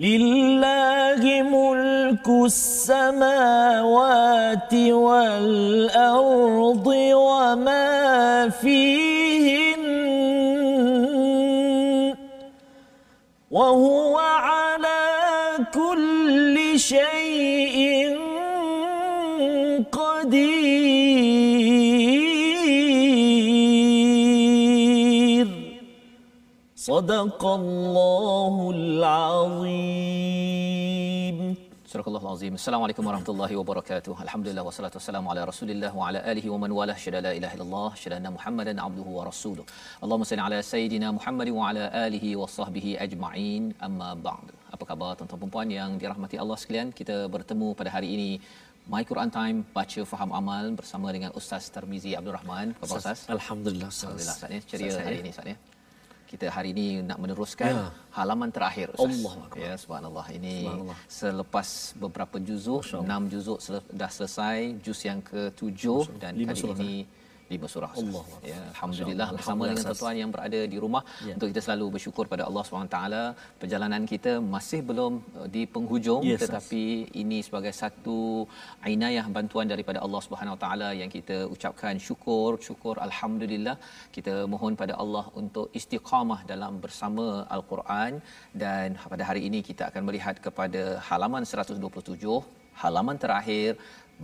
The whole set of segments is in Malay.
لله ملك السماوات والأرض وما فيهن وهو على كل شيء صدق الله العظيم Surah Al-Azim. Assalamualaikum warahmatullahi wabarakatuh. Alhamdulillah wassalatu wassalamu ala Rasulillah wa ala alihi wa man walah. Syada la ilaha illallah, syada anna Muhammadan abduhu wa rasuluh. Allahumma salli ala sayidina Muhammad wa ala alihi wa sahbihi ajma'in. Amma ba'd. Apa khabar tuan-tuan dan puan yang dirahmati Allah sekalian? Kita bertemu pada hari ini My Quran Time baca faham amal bersama dengan Ustaz Tarmizi Abdul Rahman. Apa khabar Ustaz? Alhamdulillah Ustaz. Alhamdulillah Ustaz ya. Ceria hari ini Ustaz ya. Kita hari ini nak meneruskan Ya. halaman terakhir Ustaz. Allah. Ya subhanallah. Ini Subhanallah. selepas beberapa juzuk, enam juzuk sel- dah selesai, juz yang ke-7 dan Lima kali surah, ini lima surah. Allah. Ya, alhamdulillah bersama dengan tuan-tuan yang berada di rumah Ya. untuk kita selalu bersyukur pada Allah SWT. Perjalanan kita masih belum uh, di penghujung Yes, tetapi ini sebagai satu inayah bantuan daripada Allah Subhanahu Wa Taala yang kita ucapkan syukur, syukur alhamdulillah. Kita mohon pada Allah untuk istiqamah dalam bersama Al-Quran dan pada hari ini kita akan melihat kepada halaman 127, halaman terakhir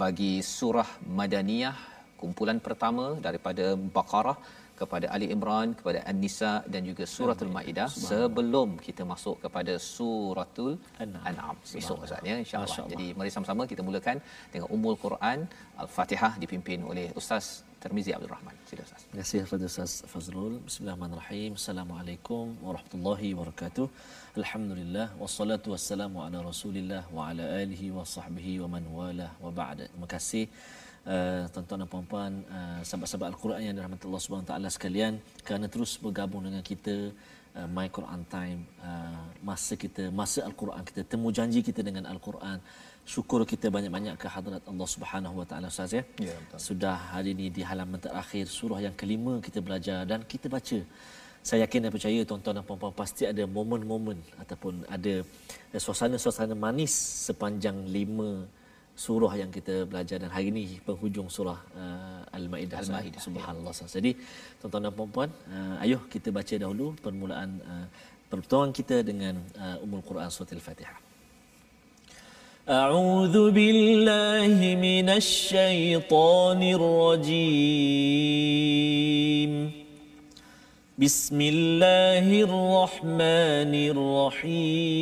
bagi surah Madaniyah kumpulan pertama daripada Baqarah kepada Ali Imran kepada An-Nisa dan juga suratul Maidah sebelum kita masuk kepada suratul An'am. Besok Ustaz ya insyaallah. Jadi mari sama-sama kita mulakan dengan Ummul Quran Al-Fatihah dipimpin oleh Ustaz Termizi Abdul Rahman. Sila Ustaz. Terima kasih kepada Ustaz Fazrul. Bismillahirrahmanirrahim. Assalamualaikum warahmatullahi wabarakatuh. Alhamdulillah wassalatu wassalamu ala Rasulillah wa ala alihi wa sahbihi wa man wala wa ba'da. Terima kasih uh, tuan-tuan dan puan-puan uh, sahabat-sahabat Al-Quran yang dirahmati Allah Subhanahu Wa taala sekalian kerana terus bergabung dengan kita uh, My Quran Time uh, masa kita masa Al-Quran kita temu janji kita dengan Al-Quran syukur kita banyak-banyak ke hadrat Allah Subhanahu Wa taala Ustaz ya. Ya, betul. Sudah hari ini di halaman terakhir surah yang kelima kita belajar dan kita baca. Saya yakin dan percaya tuan-tuan dan puan-puan pasti ada momen-momen ataupun ada suasana-suasana manis sepanjang lima surah yang kita belajar dan hari ini penghujung surah uh, Al-Maidah. Al-Maidah, Subhanallah. Ya. Jadi tuan-tuan dan puan-puan, uh, ayuh kita baca dahulu permulaan uh, pertemuan kita dengan uh, Ummul Quran surah Al-Fatihah. أعوذ بالله من الشيطان الرجيم بسم الله الرحمن الرحيم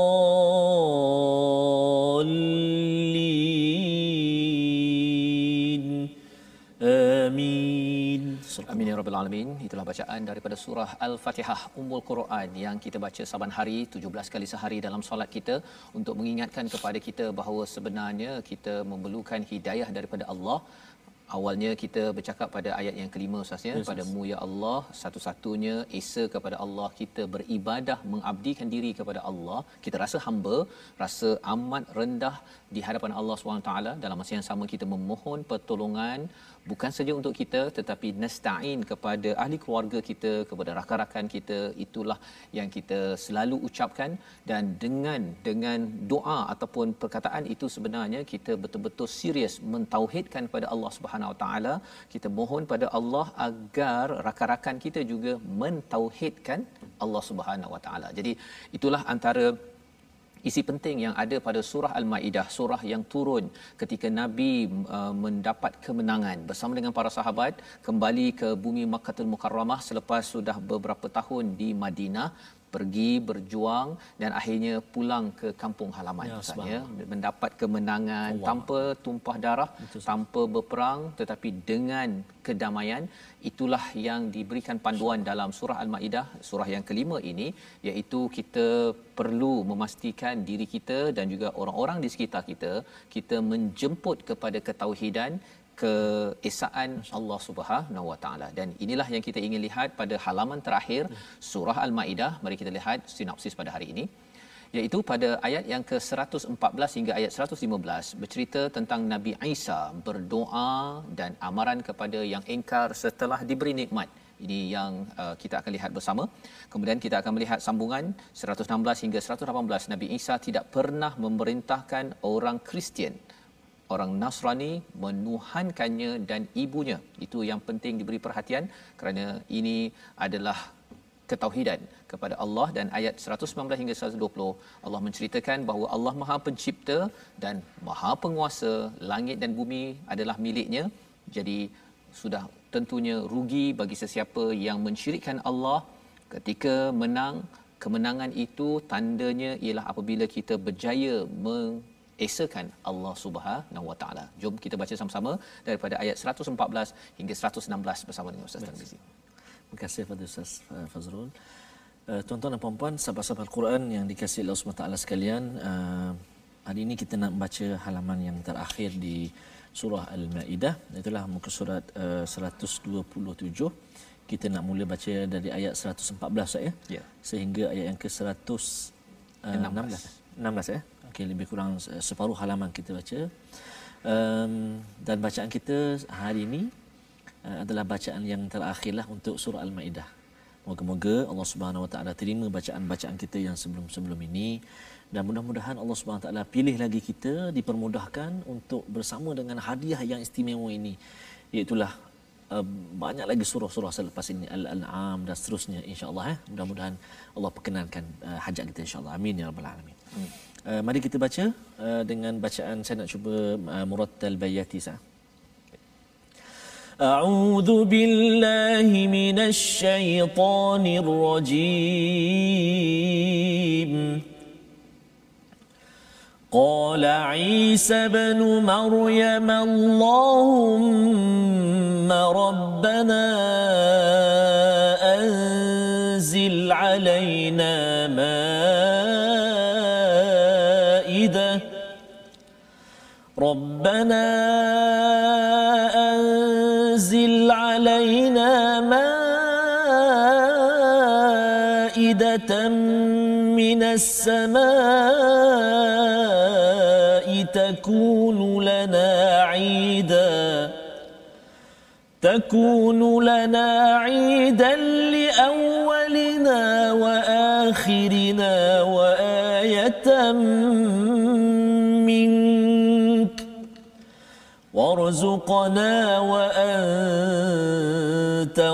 Amin ya rabbal alamin. Itulah bacaan daripada surah Al-Fatihah Ummul Quran yang kita baca saban hari 17 kali sehari dalam solat kita untuk mengingatkan kepada kita bahawa sebenarnya kita memerlukan hidayah daripada Allah. Awalnya kita bercakap pada ayat yang kelima Ustaz ya Yes, padamu ya Allah satu-satunya esa kepada Allah kita beribadah mengabdikan diri kepada Allah. Kita rasa hamba rasa amat rendah di hadapan Allah SWT dalam masa yang sama kita memohon pertolongan bukan saja untuk kita tetapi nasta'in kepada ahli keluarga kita kepada rakan-rakan kita. Itulah yang kita selalu ucapkan. Dan dengan dengan doa ataupun perkataan itu sebenarnya kita betul-betul serius mentauhidkan kepada Allah Subhanahu Wa Taala. Kita mohon pada Allah agar rakan-rakan kita juga mentauhidkan Allah Subhanahu Wa Taala. Jadi itulah antara isi penting yang ada pada surah al-maidah surah yang turun ketika nabi uh, mendapat kemenangan bersama dengan para sahabat kembali ke bumi Makkahul Mukarramah selepas sudah beberapa tahun di Madinah pergi berjuang dan akhirnya pulang ke kampung halaman. Ya, Ustaz, ya. Mendapat kemenangan Allah. tanpa tumpah darah Betul, tanpa berperang tetapi dengan kedamaian. Itulah yang diberikan panduan dalam surah al-maidah surah yang kelima ini iaitu kita perlu memastikan diri kita dan juga orang-orang di sekitar kita kita menjemput kepada ketauhidan keesaan Allah Subhanahu Wa Taala dan inilah yang kita ingin lihat pada halaman terakhir surah al-maidah mari kita lihat sinopsis pada hari ini iaitu pada ayat yang ke-114 hingga ayat 115 bercerita tentang Nabi Isa berdoa dan amaran kepada yang engkar setelah diberi nikmat. Ini yang uh, kita akan lihat bersama. Kemudian kita akan melihat sambungan 116 hingga 118 Nabi Isa tidak pernah memerintahkan orang Kristian orang Nasrani menuhankannya dan ibunya. Itu yang penting diberi perhatian kerana ini adalah ketauhidan kepada Allah dan ayat 119 hingga 120 Allah menceritakan bahawa Allah Maha Pencipta dan Maha Penguasa langit dan bumi adalah miliknya jadi sudah tentunya rugi bagi sesiapa yang mensyirikkan Allah ketika menang kemenangan itu tandanya ialah apabila kita berjaya mengesakan Allah Subhanahu Wa Taala. Jom kita baca sama-sama daripada ayat 114 hingga 116 bersama dengan Ustaz Tarmizi. Terima kasih kepada Ustaz uh, Fazrul. Uh, tuan-tuan dan puan-puan, sahabat-sahabat Al-Quran yang dikasihi Allah SWT sekalian, uh, hari ini kita nak baca halaman yang terakhir di surah Al-Maidah. Itulah muka surat uh, 127. Kita nak mula baca dari ayat 114 saya. Ya. Sehingga ayat yang ke-116. Uh, 16. 16 ya. Okey, lebih kurang uh, separuh halaman kita baca. Um, dan bacaan kita hari ini uh, adalah bacaan yang terakhirlah untuk surah Al-Maidah. Moga-moga Allah Subhanahu Wa Taala terima bacaan-bacaan kita yang sebelum-sebelum ini dan mudah-mudahan Allah Subhanahu Wa Taala pilih lagi kita dipermudahkan untuk bersama dengan hadiah yang istimewa ini iaitulah uh, banyak lagi surah-surah selepas ini Al-An'am dan seterusnya insya-Allah eh. Mudah-mudahan Allah perkenankan uh, hajat kita insya-Allah. Amin ya rabbal alamin. Hmm. Uh, mari kita baca uh, dengan bacaan saya nak cuba uh, murattal bayati sah. أعوذ بالله من الشيطان الرجيم قال عيسى بن مريم اللهم ربنا أنزل علينا ربنا أنزل علينا مائدة من السماء تكون لنا عيدا تكون لنا عيدا لأولنا وآخرنا وآية وارزقنا وأنت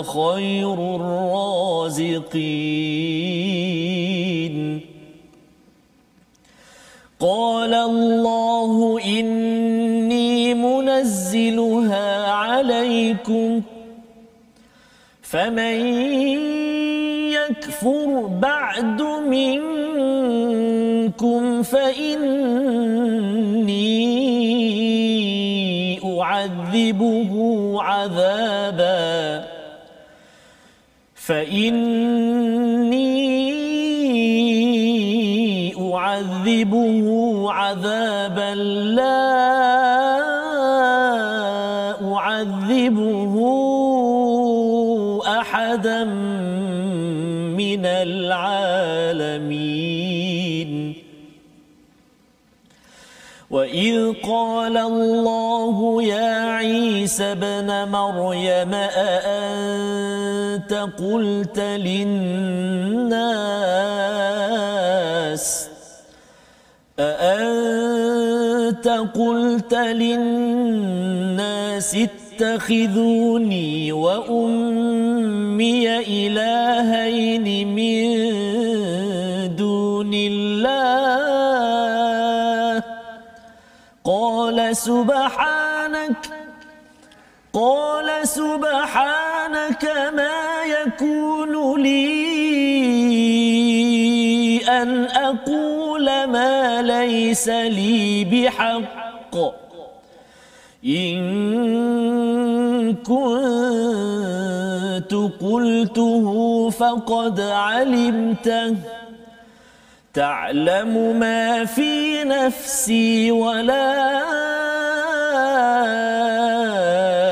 خير الرازقين. قال الله إني منزلها عليكم فمن يكفر بعد منكم فإني أعذبه عذابا. فإني أعذبه عذابا. لا يعذبه واذ قال الله يا عيسى ابن مريم اانت قلت للناس أأنت قلت للناس اتخذوني وأمي إلهين من سبحانك قال سبحانك ما يكون لي أن أقول ما ليس لي بحق. إن كنت قلته فقد علمته. تعلم ما في نفسي ولا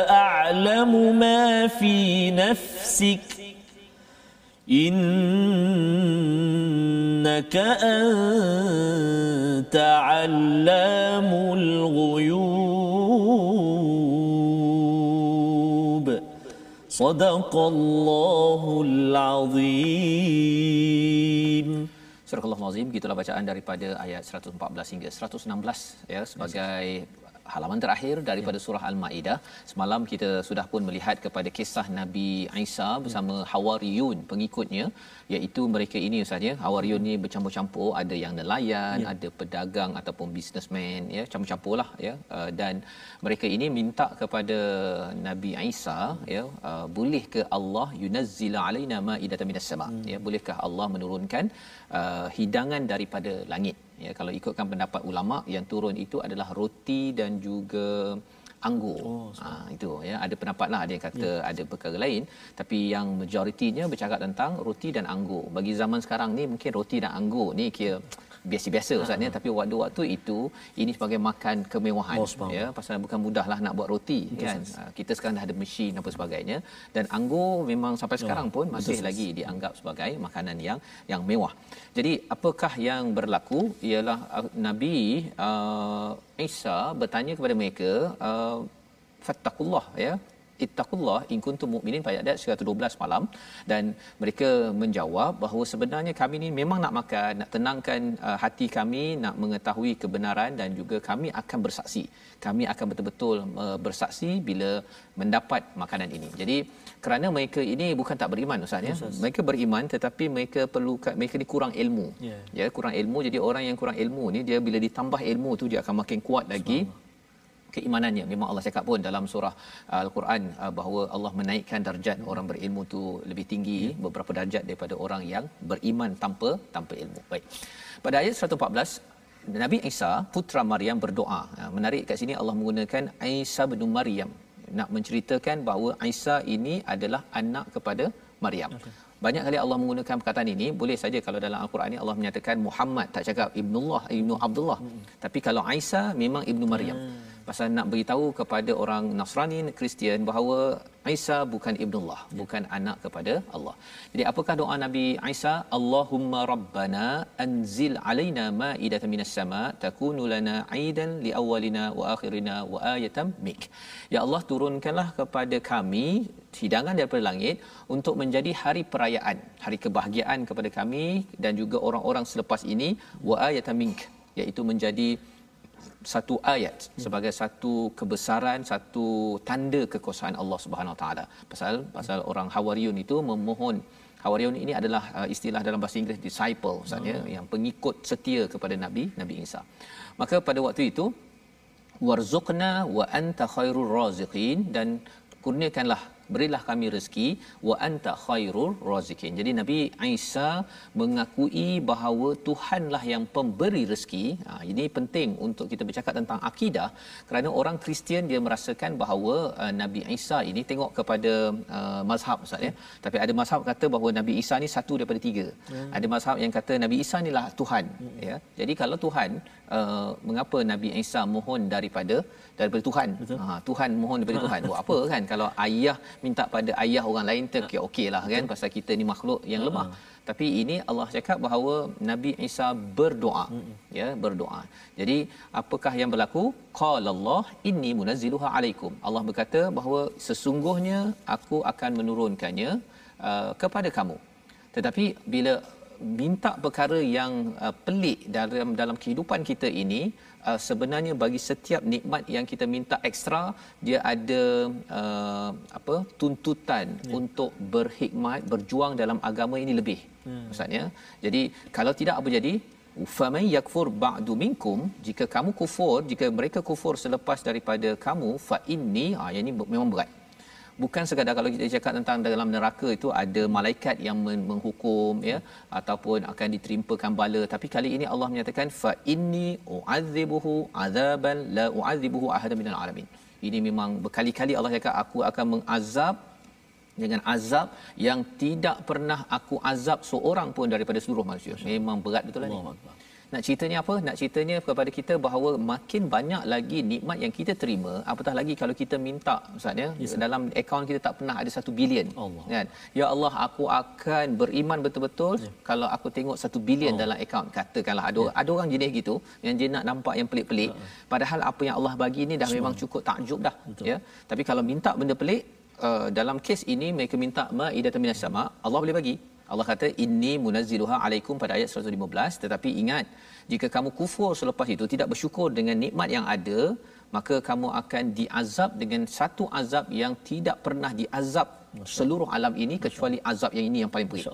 أعلم ما في نفسك. إنك أنت علام الغيوب. صدق الله العظيم. Surah Al-Azim gitulah bacaan daripada ayat 114 hingga 116 ya sebagai halaman terakhir daripada surah Al-Maidah. Semalam kita sudah pun melihat kepada kisah Nabi Isa bersama Hawariyun pengikutnya iaitu mereka ini ustaz ya. Hawariyun ni bercampur-campur, ada yang nelayan, ya. ada pedagang ataupun businessman ya, campur-campurlah ya. Uh, dan mereka ini minta kepada Nabi Isa ya, uh, boleh ke Allah yunazzila alaina ma'idatan minas sama? Hmm. Ya, bolehkah Allah menurunkan uh, hidangan daripada langit? Ya kalau ikutkan pendapat ulama yang turun itu adalah roti dan juga anggur. Oh, ha, itu ya ada pendapatlah ada yang kata ya. ada perkara lain tapi yang majoritinya bercakap tentang roti dan anggur. Bagi zaman sekarang ni mungkin roti dan anggur ni kira biasa-biasa ustaz ya tapi waktu-waktu itu ini sebagai makan kemewahan. Oh, ya pasal bukan mudahlah nak buat roti Betul, kan? Sas. kita sekarang dah ada mesin apa sebagainya. Dan anggur memang sampai sekarang pun masih Betul, lagi dianggap sebagai makanan yang yang mewah. Jadi apakah yang berlaku ialah uh, nabi uh, Isa bertanya kepada mereka uh, fattaqullah ya ittaqullah in kuntum mu'minin pada ayat 112 malam. Dan mereka menjawab bahawa sebenarnya kami ni memang nak makan nak tenangkan uh, hati kami nak mengetahui kebenaran dan juga kami akan bersaksi. Kami akan betul-betul uh, bersaksi bila mendapat makanan ini. Jadi kerana mereka ini bukan tak beriman ustaz ya? Mereka beriman tetapi mereka perlu mereka ni kurang ilmu. Yeah. ya kurang ilmu. Jadi orang yang kurang ilmu ni dia bila ditambah ilmu tu dia akan makin kuat lagi keimanannya memang Allah cakap pun dalam surah uh, al-Quran uh, bahawa Allah menaikkan darjat hmm. orang berilmu tu lebih tinggi hmm. beberapa darjat daripada orang yang beriman tanpa tanpa ilmu baik pada ayat 114 Nabi Isa putra Maryam berdoa uh, menarik kat sini Allah menggunakan Isa bin Maryam nak menceritakan bahawa Isa ini adalah anak kepada Maryam okay. Banyak kali Allah menggunakan perkataan ini, boleh saja kalau dalam Al-Quran ini Allah menyatakan Muhammad, tak cakap Ibnullah, Ibnu Abdullah. Hmm. Tapi kalau Isa memang Ibnu Maryam. Hmm pasal nak beritahu kepada orang Nasrani Kristian bahawa Isa bukan ibnullah ya. bukan anak kepada Allah. Jadi apakah doa Nabi Isa? Allahumma rabbana anzil alaina ma'idatan minas sama takunu lana 'aidan li awwalina wa akhirina wa ayatan mik. Ya Allah turunkanlah kepada kami hidangan daripada langit untuk menjadi hari perayaan, hari kebahagiaan kepada kami dan juga orang-orang selepas ini wa ayatan mik iaitu menjadi satu ayat sebagai satu kebesaran satu tanda kekuasaan Allah Subhanahu Taala. Pasal pasal orang Hawariyun itu memohon. Hawariyun ini adalah uh, istilah dalam bahasa Inggeris disciple maksudnya oh. yang pengikut setia kepada Nabi Nabi Isa. Maka pada waktu itu warzuqna wa anta khairur raziqin dan kurniakanlah berilah kami rezeki wa anta khairur razikin. Jadi nabi Isa mengakui bahawa Tuhanlah yang pemberi rezeki. Ha, ini penting untuk kita bercakap tentang akidah. Kerana orang Kristian dia merasakan bahawa uh, nabi Isa ini tengok kepada uh, mazhab ustaz ya. Tapi ada mazhab kata bahawa nabi Isa ni satu daripada tiga. Hmm. ada mazhab yang kata nabi Isa inilah Tuhan hmm. ya. Jadi kalau Tuhan uh, mengapa nabi Isa mohon daripada daripada Tuhan. Ha Tuhan mohon daripada Tuhan. Buat apa kan kalau ayah minta pada ayah orang lain tu okey okeylah kan pasal kita ni makhluk yang lemah. Tapi ini Allah cakap bahawa Nabi Isa berdoa. Ya, berdoa. Jadi apakah yang berlaku? Qala Allah inni munazziluha alaikum. Allah berkata bahawa sesungguhnya aku akan menurunkannya uh, kepada kamu. Tetapi bila minta perkara yang uh, pelik dalam dalam kehidupan kita ini uh, sebenarnya bagi setiap nikmat yang kita minta ekstra dia ada uh, apa tuntutan ya. untuk berhikmat berjuang dalam agama ini lebih hmm. maksudnya jadi kalau tidak apa jadi faman yakfur ba'du minkum jika kamu kufur jika mereka kufur selepas daripada kamu fa inni ah yang ini memang berat bukan sekadar kalau kita cakap tentang dalam neraka itu ada malaikat yang menghukum ya ataupun akan diterimpan bala. Tapi kali ini Allah menyatakan fa inni u'adzibuhu azaban la u'adzibuhu ahadan minal alamin. Ini memang berkali-kali Allah cakap aku akan mengazab dengan azab yang tidak pernah aku azab seorang pun daripada seluruh manusia. Memang berat betul lah ni nak ceritanya apa? Nak ceritanya kepada kita bahawa makin banyak lagi nikmat yang kita terima, apatah lagi kalau kita minta ustaz ya, yes, dalam akaun kita tak pernah ada satu bilion. Allah. Kan? Ya Allah, aku akan beriman betul-betul yeah. kalau aku tengok satu bilion oh. dalam akaun. Katakanlah ada yeah. ada orang jenis gitu yang dia nak nampak yang pelik-pelik. Uh-huh. Padahal apa yang Allah bagi ni dah Semang. memang cukup takjub dah, betul. ya. Tapi kalau minta benda pelik, uh, dalam kes ini mereka minta ma'idah minas sama, Allah boleh bagi. Allah kata inni munazziluha alaikum pada ayat 115 tetapi ingat jika kamu kufur selepas itu tidak bersyukur dengan nikmat yang ada maka kamu akan diazab dengan satu azab yang tidak pernah diazab seluruh alam ini kecuali azab yang ini yang paling perit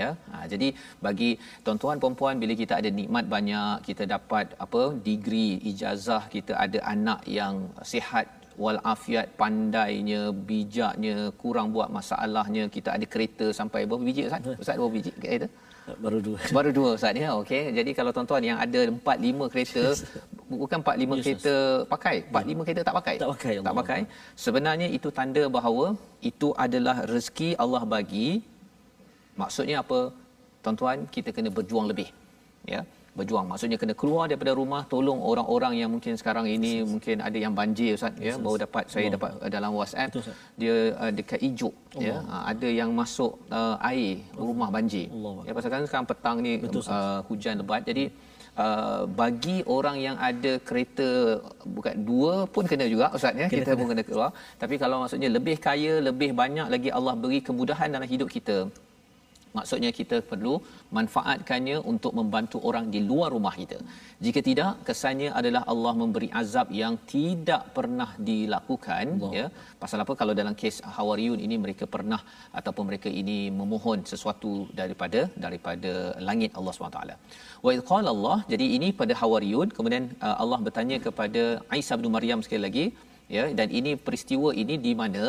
ya? Ha, jadi bagi tuan-tuan puan-puan bila kita ada nikmat banyak kita dapat apa degree ijazah kita ada anak yang sihat walafiat pandainya bijaknya kurang buat masalahnya kita ada kereta sampai berapa biji ustaz? Ustaz berapa biji kereta? Baru dua. Baru dua ustaz ya okey. Jadi kalau tuan-tuan yang ada 4 5 kereta bukan 4 5 yes, kereta pakai 4 5 ya. kereta tak pakai? Tak pakai tak pakai. Sebenarnya itu tanda bahawa itu adalah rezeki Allah bagi. Maksudnya apa? Tuan-tuan kita kena berjuang lebih ya berjuang. Maksudnya kena keluar daripada rumah tolong orang-orang yang mungkin sekarang ini yes, mungkin ada yang banjir ustaz ya. Baru dapat saya Allah. dapat uh, dalam WhatsApp. Betul, dia uh, dekat Ijuk ya. uh, ada yang masuk uh, air rumah banjir. Allah. ya pasal kan sekarang petang ni Betul, uh, hujan lebat. Jadi Uh, bagi orang yang ada kereta bukan dua pun kena juga ustaz ya. Kita pun kena keluar. Tapi kalau maksudnya lebih kaya lebih banyak lagi Allah beri kemudahan dalam hidup kita maksudnya kita perlu manfaatkannya untuk membantu orang di luar rumah kita. Jika tidak kesannya adalah Allah memberi azab yang tidak pernah dilakukan Allah. ya. Pasal apa? Kalau dalam kes hawariyun ini mereka pernah ataupun mereka ini memohon sesuatu daripada daripada langit Allah SWT wa idh Allah jadi ini pada hawariyun. Kemudian uh, Allah bertanya kepada Isa bin Maryam sekali lagi ya. Dan ini peristiwa ini di mana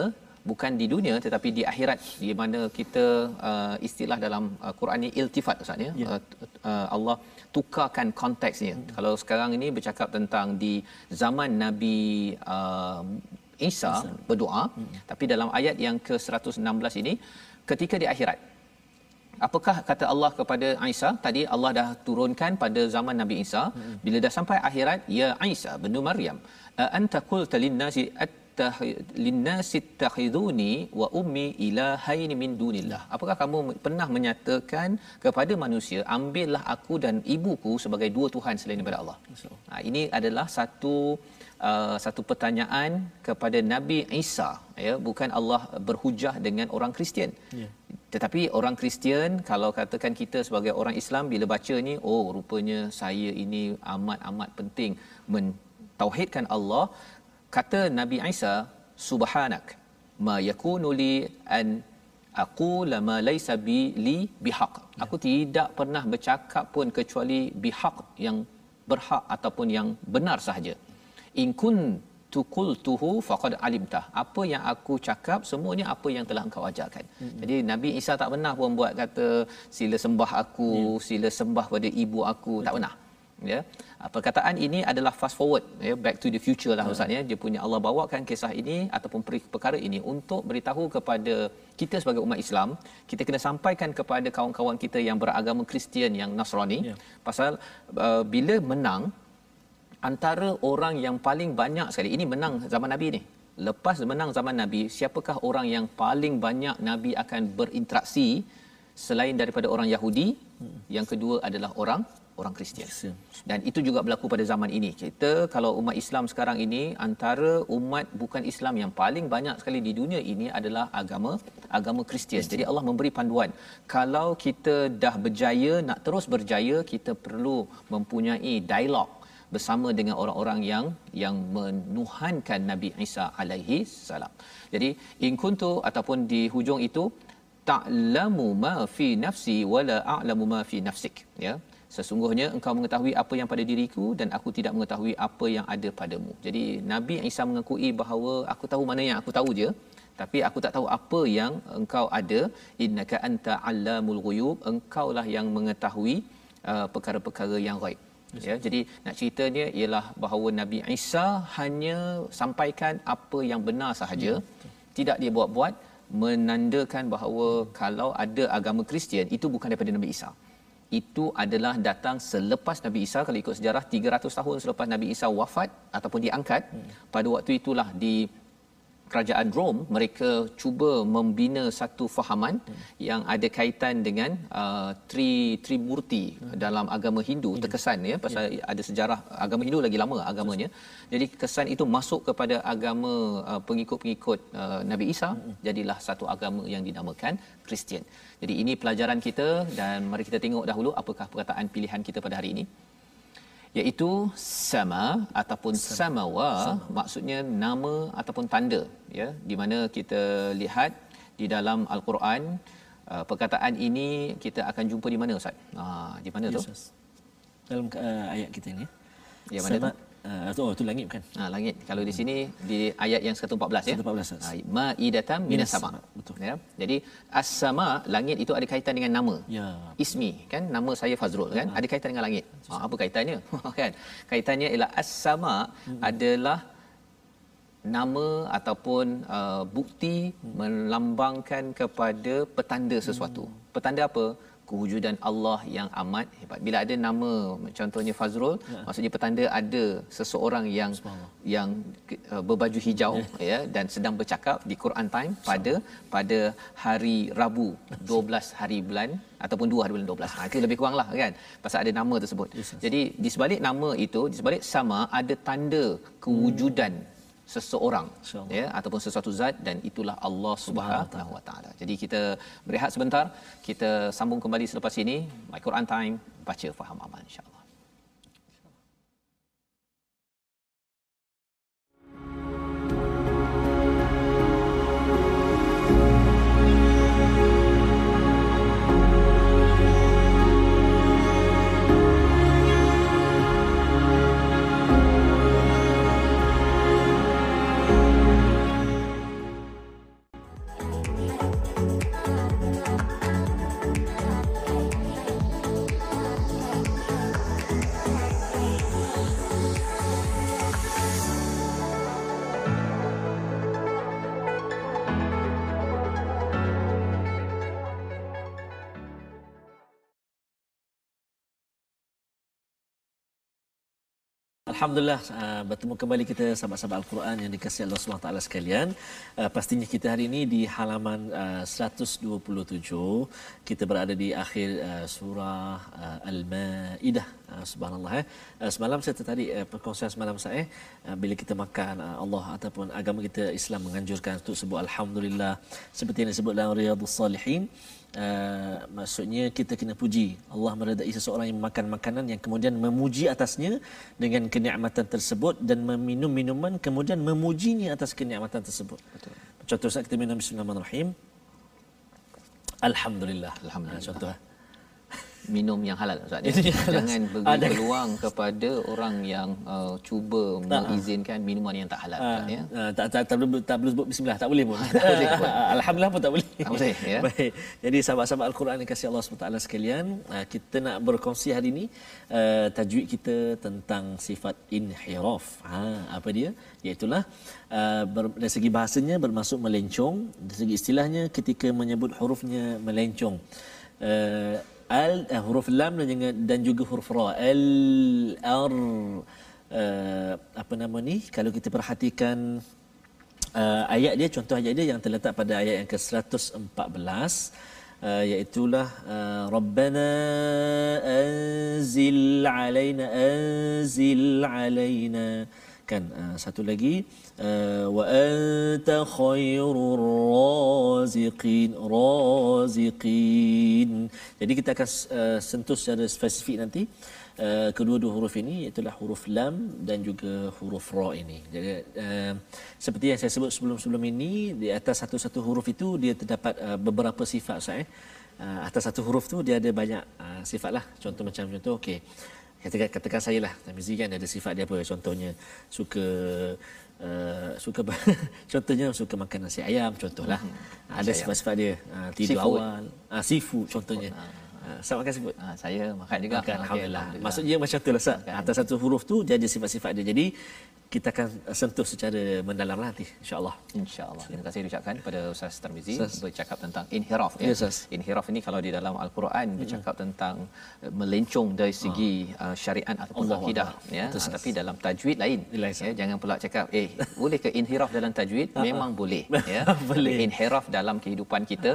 bukan di dunia tetapi di akhirat di mana kita uh, istilah dalam uh, Quran ni iltifat ustaz ya yeah. uh, uh, Allah tukarkan konteksnya hmm. kalau sekarang ini bercakap tentang di zaman Nabi uh, Isa, Isa berdoa hmm. tapi dalam ayat yang ke-116 ini ketika di akhirat apakah kata Allah kepada Isa tadi Allah dah turunkan pada zaman Nabi Isa hmm. bila dah sampai akhirat ya Isa bin Maryam anta qulta lin-nasi linnasi takhiduni wa ummi ilahaini min dunillah. Apakah kamu pernah menyatakan kepada manusia ambillah aku dan ibuku sebagai dua tuhan selain daripada Allah ha, ini adalah satu uh, satu pertanyaan kepada Nabi Isa ya. Bukan Allah berhujah dengan orang Kristian. Yeah. tetapi orang Kristian kalau katakan kita sebagai orang Islam bila baca ni oh rupanya saya ini amat-amat penting mentauhidkan Allah kata Nabi Isa subhanak ma yakunu li an aqula ma laysa bi li bihaq ya. aku tidak pernah bercakap pun kecuali bihaq yang berhak ataupun yang benar sahaja in kuntu qultuhu faqad alimta apa yang aku cakap semuanya apa yang telah engkau ajarkan hmm. jadi nabi Isa tak pernah pun buat kata sila sembah aku ya. sila sembah pada ibu aku Betul. tak pernah ya perkataan ini adalah fast forward ya back to the future lah ustaz ya dia punya Allah bawakan kisah ini ataupun perkara ini untuk beritahu kepada kita sebagai umat Islam kita kena sampaikan kepada kawan-kawan kita yang beragama Kristian yang Nasrani ya. pasal uh, bila menang antara orang yang paling banyak sekali ini menang zaman Nabi ni. Lepas menang zaman Nabi, siapakah orang yang paling banyak Nabi akan berinteraksi selain daripada orang Yahudi? Yang kedua adalah orang orang Kristian. Dan itu juga berlaku pada zaman ini. Kita kalau umat Islam sekarang ini antara umat bukan Islam yang paling banyak sekali di dunia ini adalah agama agama Kristian. Jadi Allah memberi panduan. Kalau kita dah berjaya nak terus berjaya, kita perlu mempunyai dialog bersama dengan orang-orang yang yang menuhankan Nabi Isa alaihi salam. Jadi in kuntu ataupun di hujung itu ta'lamu ma fi nafsi wala a'lamu ma fi nafsik ya sesungguhnya engkau mengetahui apa yang pada diriku dan aku tidak mengetahui apa yang ada padamu. Jadi nabi Isa mengakui bahawa aku tahu mana yang aku tahu je tapi aku tak tahu apa yang engkau ada. Innaka anta allamul ghuyub engkaulah yang mengetahui uh, perkara-perkara yang ghaib ya jadi nak ceritanya ialah bahawa nabi Isa hanya sampaikan apa yang benar sahaja. Ya, tidak dia buat-buat menandakan bahawa kalau ada agama Kristian itu bukan daripada Nabi Isa itu adalah datang selepas Nabi Isa kalau ikut sejarah 300 tahun selepas Nabi Isa wafat ataupun diangkat hmm. pada waktu itulah di kerajaan Rom mereka cuba membina satu fahaman hmm. yang ada kaitan dengan uh, tri trimurti hmm. dalam agama Hindu hmm. terkesan ya pasal yeah. ada sejarah agama Hindu lagi lama agamanya jadi kesan itu masuk kepada agama uh, pengikut-pengikut uh, Nabi Isa hmm. jadilah satu agama yang dinamakan Kristian jadi ini pelajaran kita dan mari kita tengok dahulu apakah perkataan pilihan kita pada hari ini iaitu sama ataupun samawa sama. maksudnya nama ataupun tanda ya di mana kita lihat di dalam al-Quran uh, perkataan ini kita akan jumpa di mana ustaz? Ha di mana yes, tu dalam uh, ayat kita ini. Ya mana sama. tu Uh, oh, itu langit bukan? Ha, langit. Kalau di sini di ayat yang 114 ya. 114. Ha, Ma'idatam minas sama. Betul. Ya. Jadi as-sama langit itu ada kaitan dengan nama. Ya. Ismi kan nama saya Fazrul kan ya. ada kaitan dengan langit. Ha, apa kaitannya? kan? Kaitannya ialah as-sama hmm. adalah nama ataupun uh, bukti hmm. melambangkan kepada petanda sesuatu. Hmm. Petanda apa? Kewujudan Allah yang amat hebat. Bila ada nama contohnya Fazrul, ya. maksudnya petanda ada seseorang yang yang uh, berbaju hijau ya. ya dan sedang bercakap di Quran time pada pada hari Rabu 12 hari bulan ataupun 2 hari bulan 12. Ha, itu lebih kuranglah kan. Pasal ada nama tersebut. Yes, yes. Jadi di sebalik nama itu, di sebalik sama ada tanda kewujudan hmm seseorang ya ataupun sesuatu zat dan itulah Allah Subhanahu Wa Taala. Jadi kita berehat sebentar, kita sambung kembali selepas ini My Quran Time baca faham amal insya-Allah. Alhamdulillah uh, bertemu kembali kita sahabat-sahabat Al-Quran yang dikasihi Allah SWT sekalian. Uh, pastinya kita hari ini di halaman uh, 127 kita berada di akhir uh, surah uh, Al-Maidah. Uh, subhanallah eh. Uh, semalam saya tertarik uh, perkongsian semalam saya uh, bila kita makan uh, Allah ataupun agama kita Islam menganjurkan untuk sebut alhamdulillah seperti yang disebut dalam Riyadhus Salihin. Uh, maksudnya kita kena puji Allah meredai seseorang yang makan makanan yang kemudian memuji atasnya dengan kenikmatan tersebut dan meminum minuman kemudian memujinya atas kenikmatan tersebut. Betul. Contoh saat kita minum bismillahirrahmanirrahim. Alhamdulillah. Alhamdulillah. Contoh. Minum yang halal Ustaz ya. Jangan beri ada. peluang kepada orang yang uh, cuba tak, mengizinkan minuman yang tak halal Ustaz ya. Uh, tak tak tak tak perlu sebut bismillah tak boleh pun. tak boleh Alhamdulillah pun tak boleh. Tak boleh ya. Baik. Jadi sahabat-sahabat Al-Quran yang kasih Allah SWT sekalian, kita nak berkongsi hari ini uh, tajwid kita tentang sifat inhiraf. Ha apa dia? Iaitu lah uh, dari segi bahasanya bermaksud melencong, dari segi istilahnya ketika menyebut hurufnya melencong. Uh, al uh, huruf lam dan juga, dan juga huruf ra. Al ar uh, apa nama ni? Kalau kita perhatikan uh, ayat dia contoh ayat dia yang terletak pada ayat yang ke-114 uh, iaitulah uh, rabbana anzil alaina anzil alaina kan? Uh, satu lagi uh, wa anta khairur raziqin raziqin. Jadi kita akan uh, sentuh secara spesifik nanti. Uh, kedua-dua huruf ini iaitu huruf lam dan juga huruf ra ini. Jadi uh, seperti yang saya sebut sebelum-sebelum ini di atas satu-satu huruf itu dia terdapat uh, beberapa sifat saya uh, atas satu huruf tu dia ada banyak uh, sifat lah contoh macam contoh okey katakan katakan saya lah Tamizi kan ada sifat dia apa contohnya suka uh, suka contohnya suka makan nasi ayam contohlah hmm. ada sifat-sifat dia uh, tidur seafood. awal uh, seafood contohnya seafood. Uh, Sama makan seafood? Ha, saya makan juga. Makan, Alhamdulillah. Alhamdulillah. Maksudnya macam tu lah. Atas satu huruf tu, dia ada sifat-sifat dia. Jadi, kita akan sentuh secara mendalam lah nanti insyaallah. Insyaallah. Terima kasih ucapkan kepada Ustaz Tarmizi bercakap tentang inhiraf ya. Yes, inhiraf ini kalau di dalam al-Quran hmm. bercakap tentang eh, melencong dari segi oh. uh, syariat ataupun Allah akidah Allah. ya. Betul, tapi dalam tajwid lain ya. Jangan pula cakap eh boleh ke inhiraf dalam tajwid? Memang boleh ya. Boleh. Inhiraf dalam kehidupan kita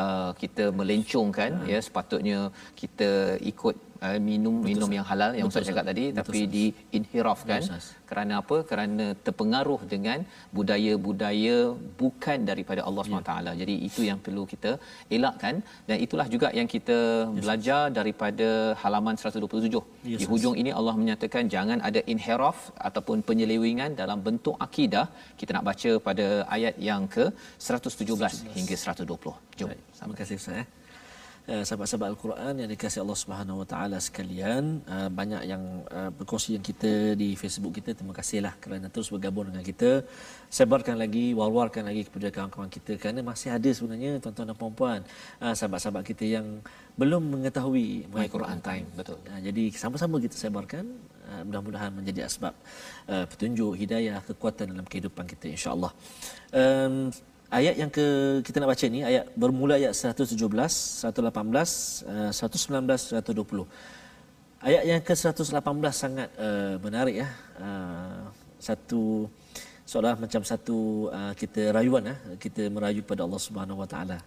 uh, kita melencongkan ya. Sepatutnya kita ikut uh, minum Betul, minum yang halal yang Ustaz cakap tadi Betul, tapi di inhirafkan kerana apa kerana terpengaruh dengan budaya-budaya bukan daripada Allah ya. SWT jadi itu yang perlu kita elakkan dan itulah juga yang kita yes. belajar daripada halaman 127 yes. di hujung ini Allah menyatakan jangan ada inhiraf ataupun penyelewengan dalam bentuk akidah kita nak baca pada ayat yang ke 117, 117. hingga 120 jom Baik. terima kasih Ustaz eh. Uh, sahabat-sahabat Al-Quran yang dikasihi Allah Subhanahu Wa Taala sekalian uh, banyak yang uh, berkongsi yang kita di Facebook kita terima kasihlah kerana terus bergabung dengan kita. Sebarkan lagi war-warkan lagi kepada kawan-kawan kita kerana masih ada sebenarnya tuan-tuan dan puan-puan sahabat-sahabat kita yang belum mengetahui My Quran Time. Betul. Jadi sama-sama kita sebarkan mudah-mudahan menjadi asbab uh, petunjuk hidayah kekuatan dalam kehidupan kita insya-Allah. Um, ayat yang ke kita nak baca ni ayat bermula ayat 117 118 119 120 ayat yang ke 118 sangat uh, menarik ya. Uh, satu seolah macam satu uh, kita rayuan ya kita merayu pada Allah Subhanahu Wa Taala.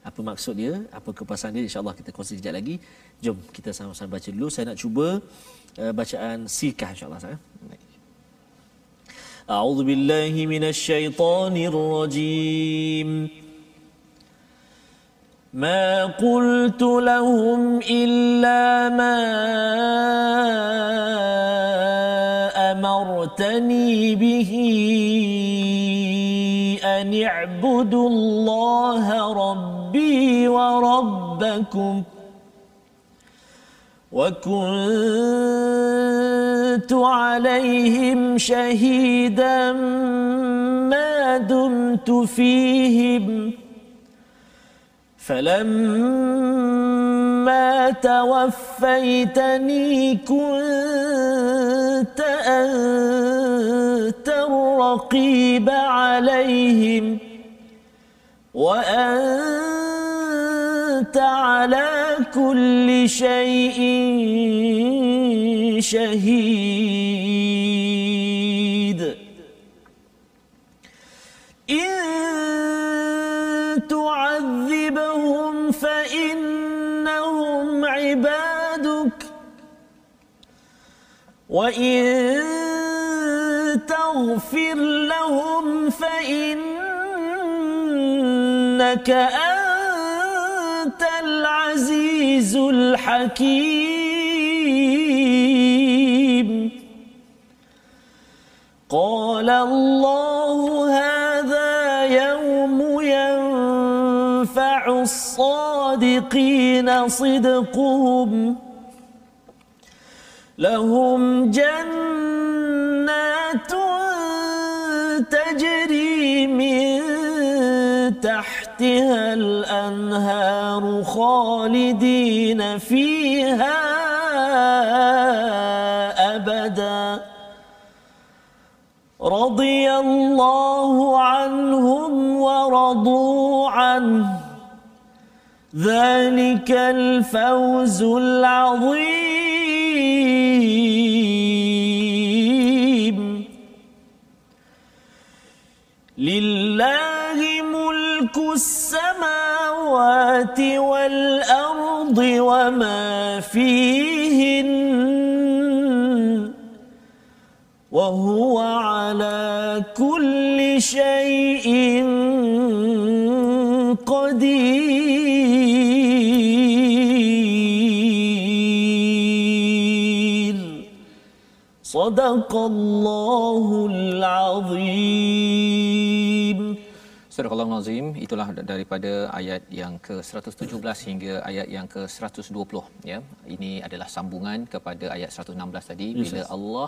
Apa maksud dia? Apa kepasan dia? Insyaallah kita kongsi sekejap lagi. Jom kita sama-sama baca dulu. Saya nak cuba uh, bacaan sikah insyaallah saya baik أعوذ بالله من الشيطان الرجيم. ما قلت لهم إلا ما أمرتني به أن اعبدوا الله ربي وربكم ۖ وكنت عليهم شهيدا ما دمت فيهم. فلما توفيتني كنت أنت الرقيب عليهم وانت على كل شيء شهيد. إن تعذبهم فإنهم عبادك. وإن تغفر لهم فإنك أنت العزيز الحكيم. قال الله هذا يوم ينفع الصادقين صدقهم. لهم جنات خالدين فيها أبدا. رضي الله عنهم ورضوا عنه. ذلك الفوز العظيم. لله ملك السماوات والأرض وما فيهن وهو على كل شيء قدير. صدق الله العظيم. Surah Al-Azim itulah daripada ayat yang ke-117 hingga ayat yang ke-120 ya. Ini adalah sambungan kepada ayat 116 tadi yes, bila yes. Allah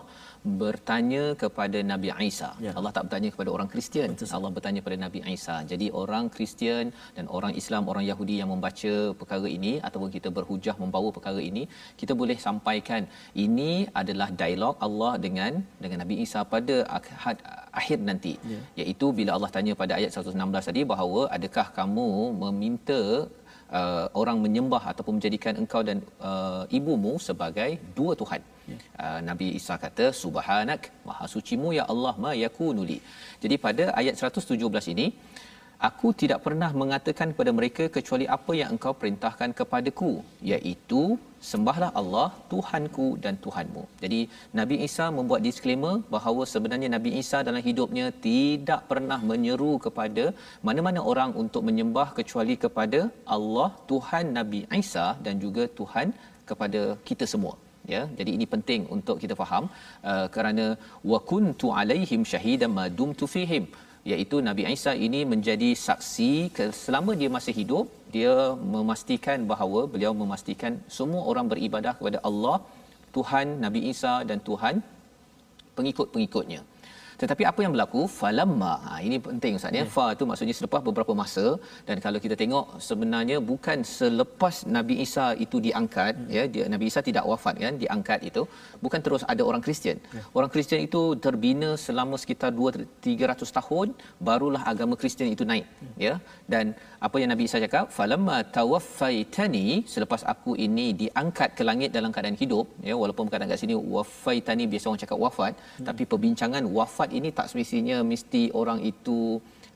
bertanya kepada Nabi Isa. Ya. Allah tak bertanya kepada orang Kristian. Betul. Allah bertanya kepada Nabi Isa. Jadi orang Kristian dan orang Islam, orang Yahudi yang membaca perkara ini ataupun kita berhujah membawa perkara ini, kita boleh sampaikan ini adalah dialog Allah dengan dengan Nabi Isa pada akhir, akhir nanti. Ya. Iaitu bila Allah tanya pada ayat 116 tadi bahawa adakah kamu meminta uh, orang menyembah ataupun menjadikan engkau dan uh, ibumu sebagai dua tuhan. Ya. Uh, Nabi Isa kata subhanak maha sucimu ya Allah ma yakunuli. Jadi pada ayat 117 ini Aku tidak pernah mengatakan kepada mereka kecuali apa yang engkau perintahkan kepadaku iaitu sembahlah Allah Tuhanku dan Tuhanmu. Jadi Nabi Isa membuat disclaimer bahawa sebenarnya Nabi Isa dalam hidupnya tidak pernah menyeru kepada mana-mana orang untuk menyembah kecuali kepada Allah Tuhan Nabi Isa dan juga Tuhan kepada kita semua ya jadi ini penting untuk kita faham uh, kerana wa kuntu alaihim syahidan ma dumtu fihim iaitu Nabi Isa ini menjadi saksi selama dia masih hidup dia memastikan bahawa beliau memastikan semua orang beribadah kepada Allah Tuhan Nabi Isa dan Tuhan pengikut-pengikutnya tetapi apa yang berlaku falamma ha, ini penting ustaz ya yeah. fa itu maksudnya selepas beberapa masa dan kalau kita tengok sebenarnya bukan selepas Nabi Isa itu diangkat hmm. ya dia, Nabi Isa tidak wafat kan diangkat itu bukan terus ada orang Kristian yeah. orang Kristian itu terbina selama sekitar 2 300 tahun barulah agama Kristian itu naik hmm. ya dan apa yang Nabi Isa cakap? Falamma tawaffaitani selepas aku ini diangkat ke langit dalam keadaan hidup ya walaupun bukan kat sini waffaitani biasa orang cakap wafat hmm. tapi perbincangan wafat ini tak semestinya mesti orang itu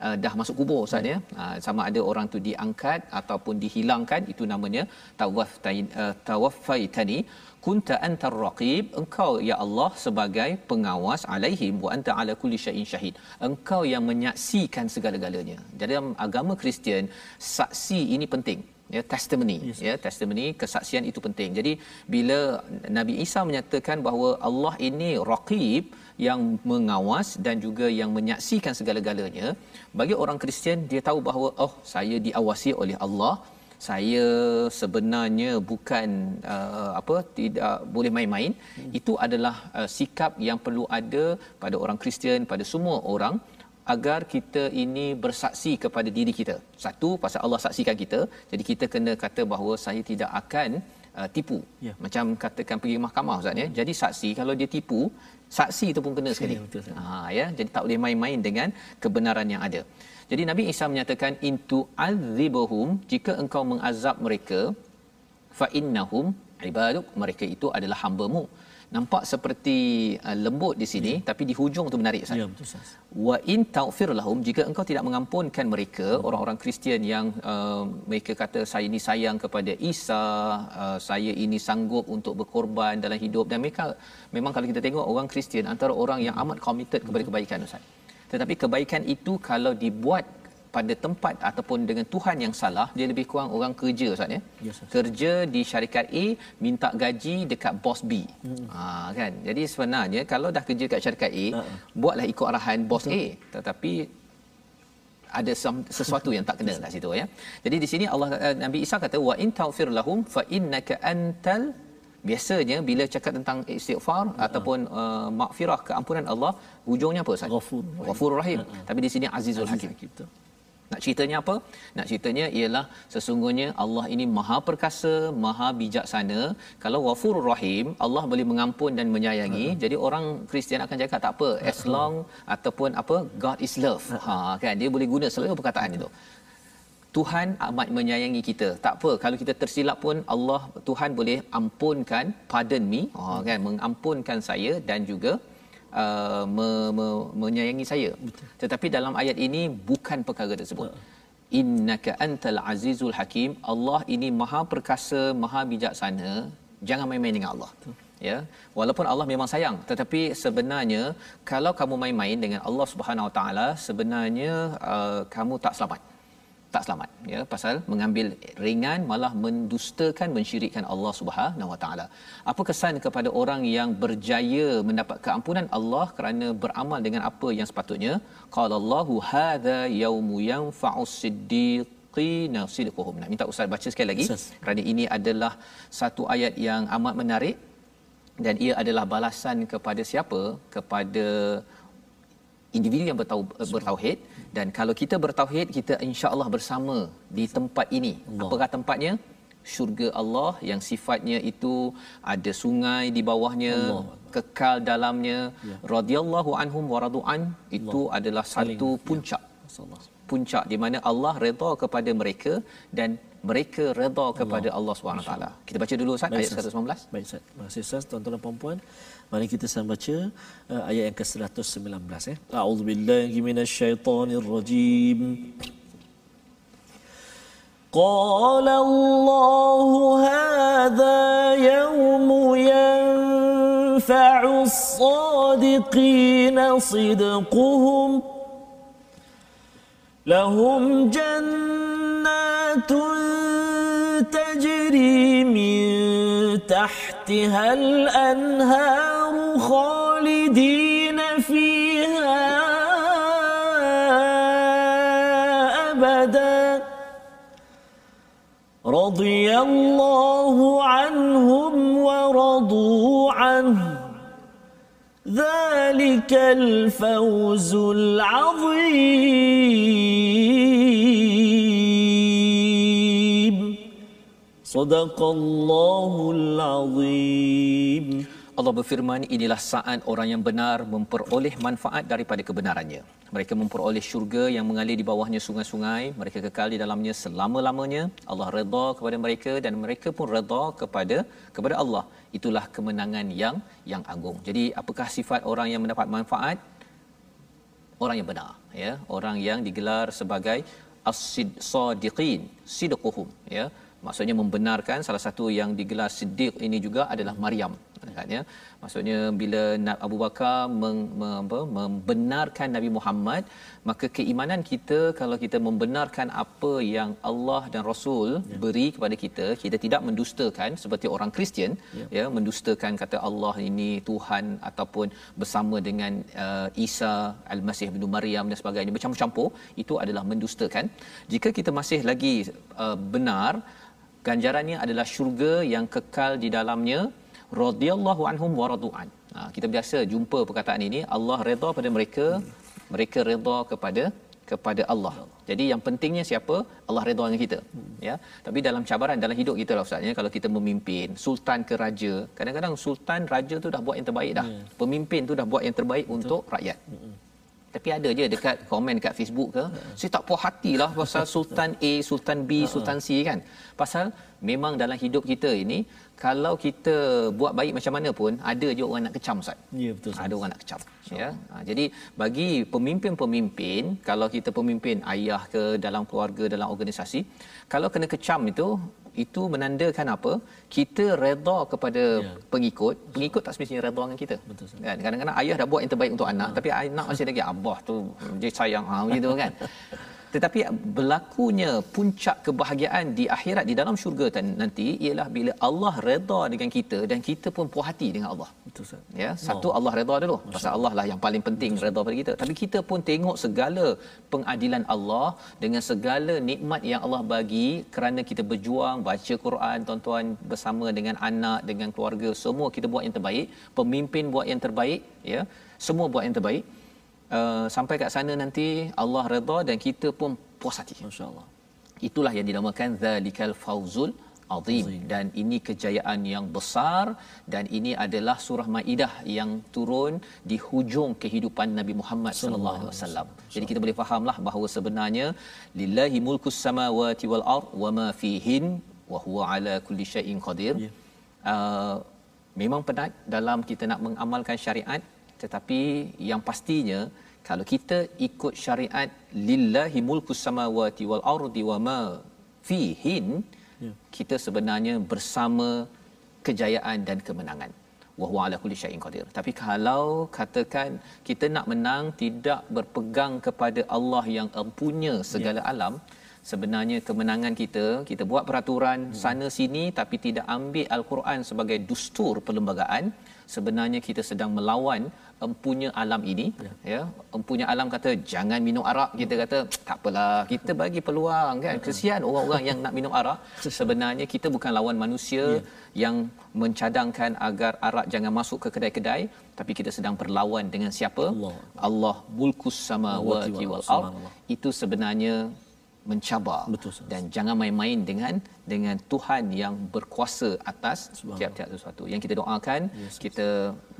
uh, dah masuk kubur ustaz ya. Uh, sama ada orang tu diangkat ataupun dihilangkan itu namanya tawaf uh, tawaffaitani kunta antar raqib engkau ya Allah sebagai pengawas alaihim wa anta ala kulli syai'in syahid. Engkau yang menyaksikan segala-galanya. Jadi dalam agama Kristian saksi ini penting ya testimony yes. ya testimony kesaksian itu penting. Jadi bila Nabi Isa menyatakan bahawa Allah ini raqib yang mengawas dan juga yang menyaksikan segala-galanya bagi orang Kristian dia tahu bahawa oh saya diawasi oleh Allah saya sebenarnya bukan uh, apa tidak boleh main-main hmm. itu adalah uh, sikap yang perlu ada pada orang Kristian pada semua orang agar kita ini bersaksi kepada diri kita. Satu pasal Allah saksikan kita, jadi kita kena kata bahawa saya tidak akan uh, tipu. Ya. Macam katakan pergi mahkamah ustaz ya. Jadi saksi kalau dia tipu, saksi itu pun kena sekali. Ya, betul, ha ya, jadi tak boleh main-main dengan kebenaran yang ada. Jadi Nabi Isa menyatakan intu azibuhum jika engkau mengazab mereka fa innahum ibaduk mereka itu adalah hamba-Mu nampak seperti uh, lembut di sini ya. tapi di hujung tu menarik Ustaz. Ya betul Ustaz. Wa in taghfir lahum jika engkau tidak mengampunkan mereka hmm. orang-orang Kristian yang uh, mereka kata saya ini sayang kepada Isa, uh, saya ini sanggup untuk berkorban dalam hidup dan mereka memang kalau kita tengok orang Kristian antara orang yang amat committed kepada kebaikan Ustaz. Tetapi kebaikan itu kalau dibuat pada tempat ataupun dengan Tuhan yang salah dia lebih kurang orang kerja ustaz ya? Yes, kerja di syarikat A minta gaji dekat bos B. Hmm. ha kan? Jadi sebenarnya kalau dah kerja kat syarikat A uh-uh. buatlah ikut arahan bos Betul. A. Tetapi ada sesuatu yang tak kena kat situ ya? Jadi di sini Allah eh, Nabi Isa kata wa in taghfir lahum fa innaka antal biasanya bila cakap tentang istighfar uh-huh. ataupun uh, makfirah keampunan Allah hujungnya apa Ustaz? Ghafur Ghafurur Rahim. Uh-huh. Tapi di sini Azizul Hakim. Hakim. Nak ceritanya apa? Nak ceritanya ialah sesungguhnya Allah ini maha perkasa, maha bijaksana. Kalau wafur rahim, Allah boleh mengampun dan menyayangi. Uh-huh. Jadi orang Kristian akan cakap tak apa, as long uh-huh. ataupun apa, God is love. Uh-huh. Ha kan, dia boleh guna selalu perkataan itu. Tuhan amat menyayangi kita. Tak apa kalau kita tersilap pun Allah Tuhan boleh ampunkan, pardon me, ha kan, mengampunkan saya dan juga uh, me, me, menyayangi saya. Betul. Tetapi dalam ayat ini bukan perkara tersebut. Innaka antal azizul hakim. Allah ini maha perkasa, maha bijaksana. Jangan main-main dengan Allah. Betul. Ya, walaupun Allah memang sayang, tetapi sebenarnya kalau kamu main-main dengan Allah Subhanahu Wa Taala, sebenarnya uh, kamu tak selamat tak selamat ya pasal mengambil ringan malah mendustakan mensyirikkan Allah Subhanahu Wa Taala. Apa kesan kepada orang yang berjaya mendapat keampunan Allah kerana beramal dengan apa yang sepatutnya? Qala Allahu hadza yaumu yanfa'us siddiqina sidquhum. Nak minta ustaz baca sekali lagi Ustaz. kerana ini adalah satu ayat yang amat menarik dan ia adalah balasan kepada siapa? Kepada individu yang bertau, bertauhid dan kalau kita bertauhid kita insya-Allah bersama di tempat ini. Allah. Apakah tempatnya? Syurga Allah yang sifatnya itu ada sungai di bawahnya, Allah. kekal dalamnya. Ya. Radhiyallahu anhum wa radu'an itu Allah. adalah satu ya. puncak. Ya. Puncak di mana Allah redha kepada mereka dan mereka redha kepada Allah, Allah SWT. Kita baca dulu Ustaz ayat 119. Baik Ustaz. Terima kasih Ustaz tuan-tuan dan puan-puan. Mari kita sama baca uh, ayat yang ke-119 ya. A'udzubillahi minasyaitonirrajim. قال الله هذا يوم ينفع الصادقين صدقهم لهم جنات تجري من تحتها الأنهار خالدين فيها أبدا. رضي الله عنهم ورضوا عنه. ذلك الفوز العظيم. صدق الله العظيم. Allah berfirman inilah saat orang yang benar memperoleh manfaat daripada kebenarannya. Mereka memperoleh syurga yang mengalir di bawahnya sungai-sungai. Mereka kekal di dalamnya selama-lamanya. Allah redha kepada mereka dan mereka pun redha kepada kepada Allah. Itulah kemenangan yang yang agung. Jadi apakah sifat orang yang mendapat manfaat? Orang yang benar, ya. Orang yang digelar sebagai as-siddiqin, sidquhum, ya. Maksudnya membenarkan salah satu yang digelar siddiq ini juga adalah Maryam ya maksudnya bila Abu Bakar meng, apa, membenarkan Nabi Muhammad maka keimanan kita kalau kita membenarkan apa yang Allah dan Rasul ya. beri kepada kita kita tidak mendustakan seperti orang Kristian ya. ya mendustakan kata Allah ini Tuhan ataupun bersama dengan uh, Isa Al-Masih bin Maryam dan sebagainya bercampur-campur itu adalah mendustakan jika kita masih lagi uh, benar ganjarannya adalah syurga yang kekal di dalamnya radhiyallahu anhum wa radu'an. Ha, kita biasa jumpa perkataan ini Allah redha pada mereka, mereka redha kepada kepada Allah. Jadi yang pentingnya siapa? Allah redha dengan kita. Ya. Tapi dalam cabaran dalam hidup kita lah ustaz ya, kalau kita memimpin sultan ke raja, kadang-kadang sultan raja tu dah buat yang terbaik dah. Ya. Pemimpin tu dah buat yang terbaik Betul. untuk rakyat. Tapi ada je dekat komen dekat Facebook ke, ya. saya tak puas hatilah pasal sultan A, sultan B, ya. sultan C kan. Pasal memang dalam hidup kita ini kalau kita buat baik macam mana pun ada je orang nak kecam Ustaz. Ya betul. Ada orang nak kecam. Ya. Ha, jadi bagi pemimpin-pemimpin kalau kita pemimpin ayah ke dalam keluarga dalam organisasi kalau kena kecam itu itu menandakan apa? Kita redha kepada ya. pengikut, pengikut tak semestinya redha dengan kita. Betul. Kan? Kadang-kadang ayah dah buat yang terbaik untuk anak ha. tapi anak masih lagi abah tu dia sayang ha gitu kan. tetapi berlakunya puncak kebahagiaan di akhirat di dalam syurga nanti ialah bila Allah redha dengan kita dan kita pun puas hati dengan Allah. Betul Ustaz. Ya satu Allah redha dulu. Pasal Allah. Lah yang paling penting redha pada kita. Tapi kita pun tengok segala pengadilan Allah dengan segala nikmat yang Allah bagi kerana kita berjuang baca Quran tuan-tuan bersama dengan anak dengan keluarga semua kita buat yang terbaik. Pemimpin buat yang terbaik ya. Semua buat yang terbaik uh, sampai kat sana nanti Allah redha dan kita pun puas hati. Masyaallah. Itulah yang dinamakan zalikal fauzul azim. Dan ini kejayaan yang besar dan ini adalah surah maidah yang turun di hujung kehidupan Nabi Muhammad sallallahu alaihi wasallam. Jadi kita boleh fahamlah bahawa sebenarnya lillahi mulkus samawati wal ard wama fihin wa huwa ala kulli syai'in qadir. Yeah. uh, memang penat dalam kita nak mengamalkan syariat tetapi yang pastinya kalau kita ikut syariat lillahi mulkus samawati wal ardi wa ma fihin ya. kita sebenarnya bersama kejayaan dan kemenangan wa huwa ala kulli syai'in qadir tapi kalau katakan kita nak menang tidak berpegang kepada Allah yang empunya segala ya. alam sebenarnya kemenangan kita kita buat peraturan hmm. sana sini tapi tidak ambil al-Quran sebagai dustur perlembagaan sebenarnya kita sedang melawan empunya alam ini. Ya. ya empunya alam kata jangan minum arak. Kita kata tak apalah kita bagi peluang kan. Kesian orang-orang yang nak minum arak. Sebenarnya kita bukan lawan manusia ya. yang mencadangkan agar arak jangan masuk ke kedai-kedai tapi kita sedang berlawan dengan siapa? Allah, Allah mulkus samawati wal ard. itu sebenarnya mencabar. Betul, dan jangan main-main dengan dengan Tuhan yang berkuasa atas tiap-tiap sesuatu. Yang kita doakan yes, kita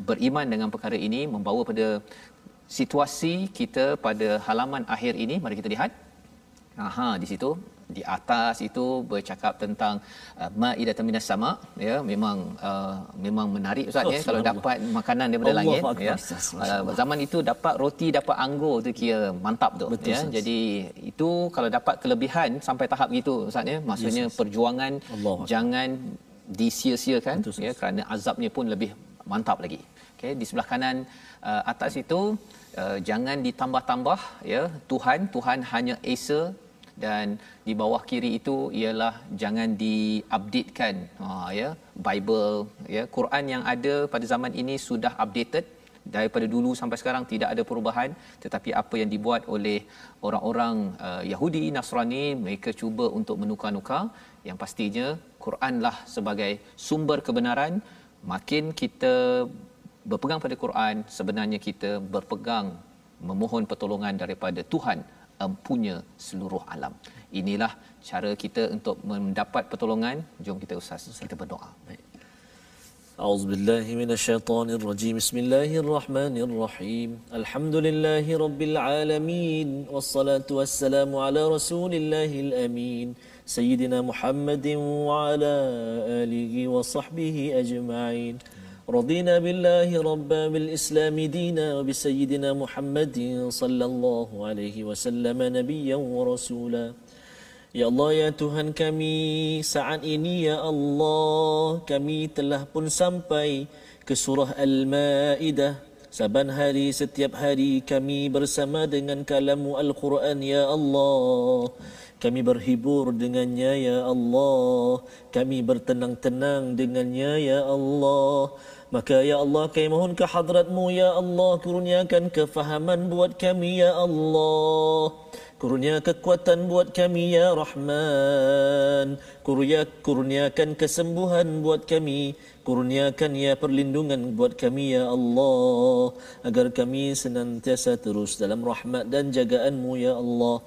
beriman dengan perkara ini membawa pada situasi kita pada halaman akhir ini. Mari kita lihat. Aha di situ di atas itu bercakap tentang uh, maidatan minas sama ya memang uh, memang menarik ustaz oh, ya kalau dapat makanan daripada Allah langit Allah ya. Uh, zaman itu dapat roti dapat anggur tu kira mantap tu Betul, ya. Jadi itu kalau dapat kelebihan sampai tahap gitu ustaz ya. Maksudnya yes, perjuangan Allah. jangan disia-siakan Betul, ya kerana azabnya pun lebih mantap lagi. Okey di sebelah kanan uh, atas itu uh, jangan ditambah-tambah ya Tuhan Tuhan hanya Esa dan di bawah kiri itu ialah jangan diupdatekan. Ha ya bible ya Quran yang ada pada zaman ini sudah updated. Daripada dulu sampai sekarang tidak ada perubahan. Tetapi apa yang dibuat oleh orang-orang uh, Yahudi Nasrani mereka cuba untuk menukar-nukar. Yang pastinya Quranlah sebagai sumber kebenaran. Makin kita berpegang pada Quran sebenarnya kita berpegang memohon pertolongan daripada Tuhan empunya seluruh alam. Inilah cara kita untuk mendapat pertolongan. Jom kita ustaz kita berdoa. Baik. أعوذ بالله من الشيطان الرجيم بسم الله الرحمن الرحيم الحمد لله رب العالمين والصلاة والسلام على رسول الله الأمين سيدنا محمد وعلى آله وصحبه أجمعين رضينا بالله ربا بالإسلام دينا وبسيدنا محمد صلى الله عليه وسلم نبيا ورسولا Ya Allah ya Tuhan kami saat ini ya Allah kami telah pun sampai ke surah Al-Maidah saban hari setiap hari kami bersama dengan kalamu Al-Quran ya Allah kami berhibur dengannya ya Allah kami bertenang-tenang dengannya ya Allah Maka ya Allah kami mohon ke hadratmu ya Allah kurniakan kefahaman buat kami ya Allah. Kurnia kekuatan buat kami ya Rahman. Kurnia kurniakan kesembuhan buat kami. Kurniakan ya perlindungan buat kami ya Allah. Agar kami senantiasa terus dalam rahmat dan jagaanmu ya Allah.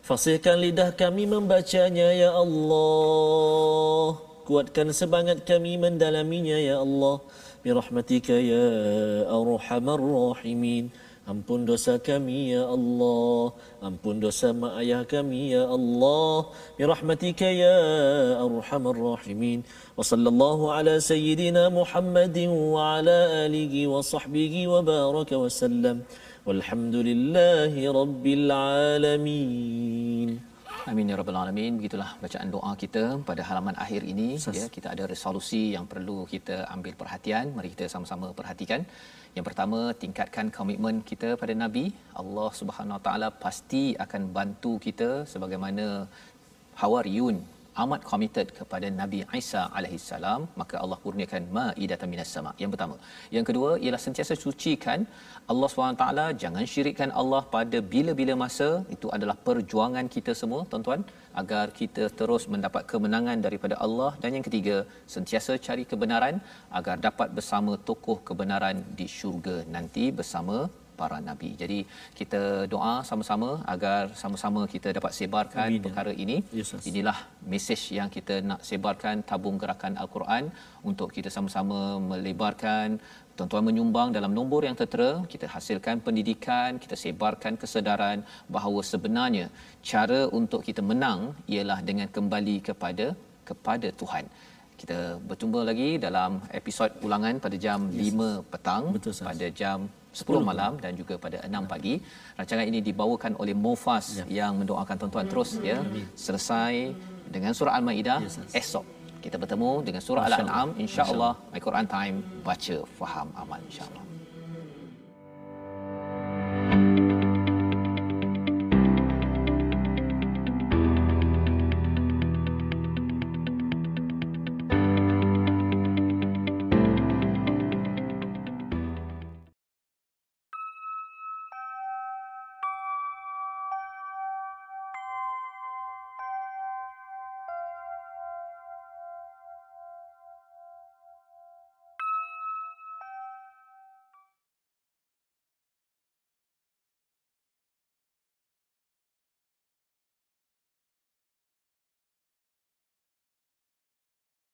Fasihkan lidah kami membacanya ya Allah. Kuatkan semangat kami mendalaminya ya Allah برحمتك يا أرحم الراحمين Ampun dosa kami ya Allah Ampun dosa mak ayah kami ya Allah Birahmatika ya arhamar rahimin Wa sallallahu ala sayyidina Muhammadin Wa ala alihi wa sahbihi wa baraka wa sallam Walhamdulillahi rabbil alamin Amin ya rabbal alamin. Begitulah bacaan doa kita pada halaman akhir ini Sas. ya kita ada resolusi yang perlu kita ambil perhatian. Mari kita sama-sama perhatikan. Yang pertama, tingkatkan komitmen kita pada Nabi. Allah Subhanahu Wa Taala pasti akan bantu kita sebagaimana Hawariyun amat committed kepada Nabi Isa alaihissalam maka Allah kurniakan maidatan minas sama. Yang pertama. Yang kedua ialah sentiasa sucikan. Allah SWT jangan syirikkan Allah pada bila-bila masa. Itu adalah perjuangan kita semua tuan-tuan agar kita terus mendapat kemenangan daripada Allah. Dan yang ketiga sentiasa cari kebenaran agar dapat bersama tokoh kebenaran di syurga nanti bersama para nabi. Jadi kita doa sama-sama agar sama-sama kita dapat sebarkan Amin. Ya. perkara ini. Yes, Inilah mesej yang kita nak sebarkan tabung gerakan al-Quran untuk kita sama-sama melebarkan tuan-tuan menyumbang dalam nombor yang tertera kita hasilkan pendidikan kita sebarkan kesedaran bahawa sebenarnya cara untuk kita menang ialah dengan kembali kepada kepada Tuhan kita berjumpa lagi dalam episod ulangan pada jam yes. 5 petang Betul, pada jam 10 malam dan juga pada 6 pagi. Rancangan ini dibawakan oleh Mufas ya. yang mendoakan tuan-tuan terus ya. Selesai dengan surah Al-Maidah esok. Kita bertemu dengan surah Al-An'am insya-Allah. My Quran Time baca faham amal insya-Allah.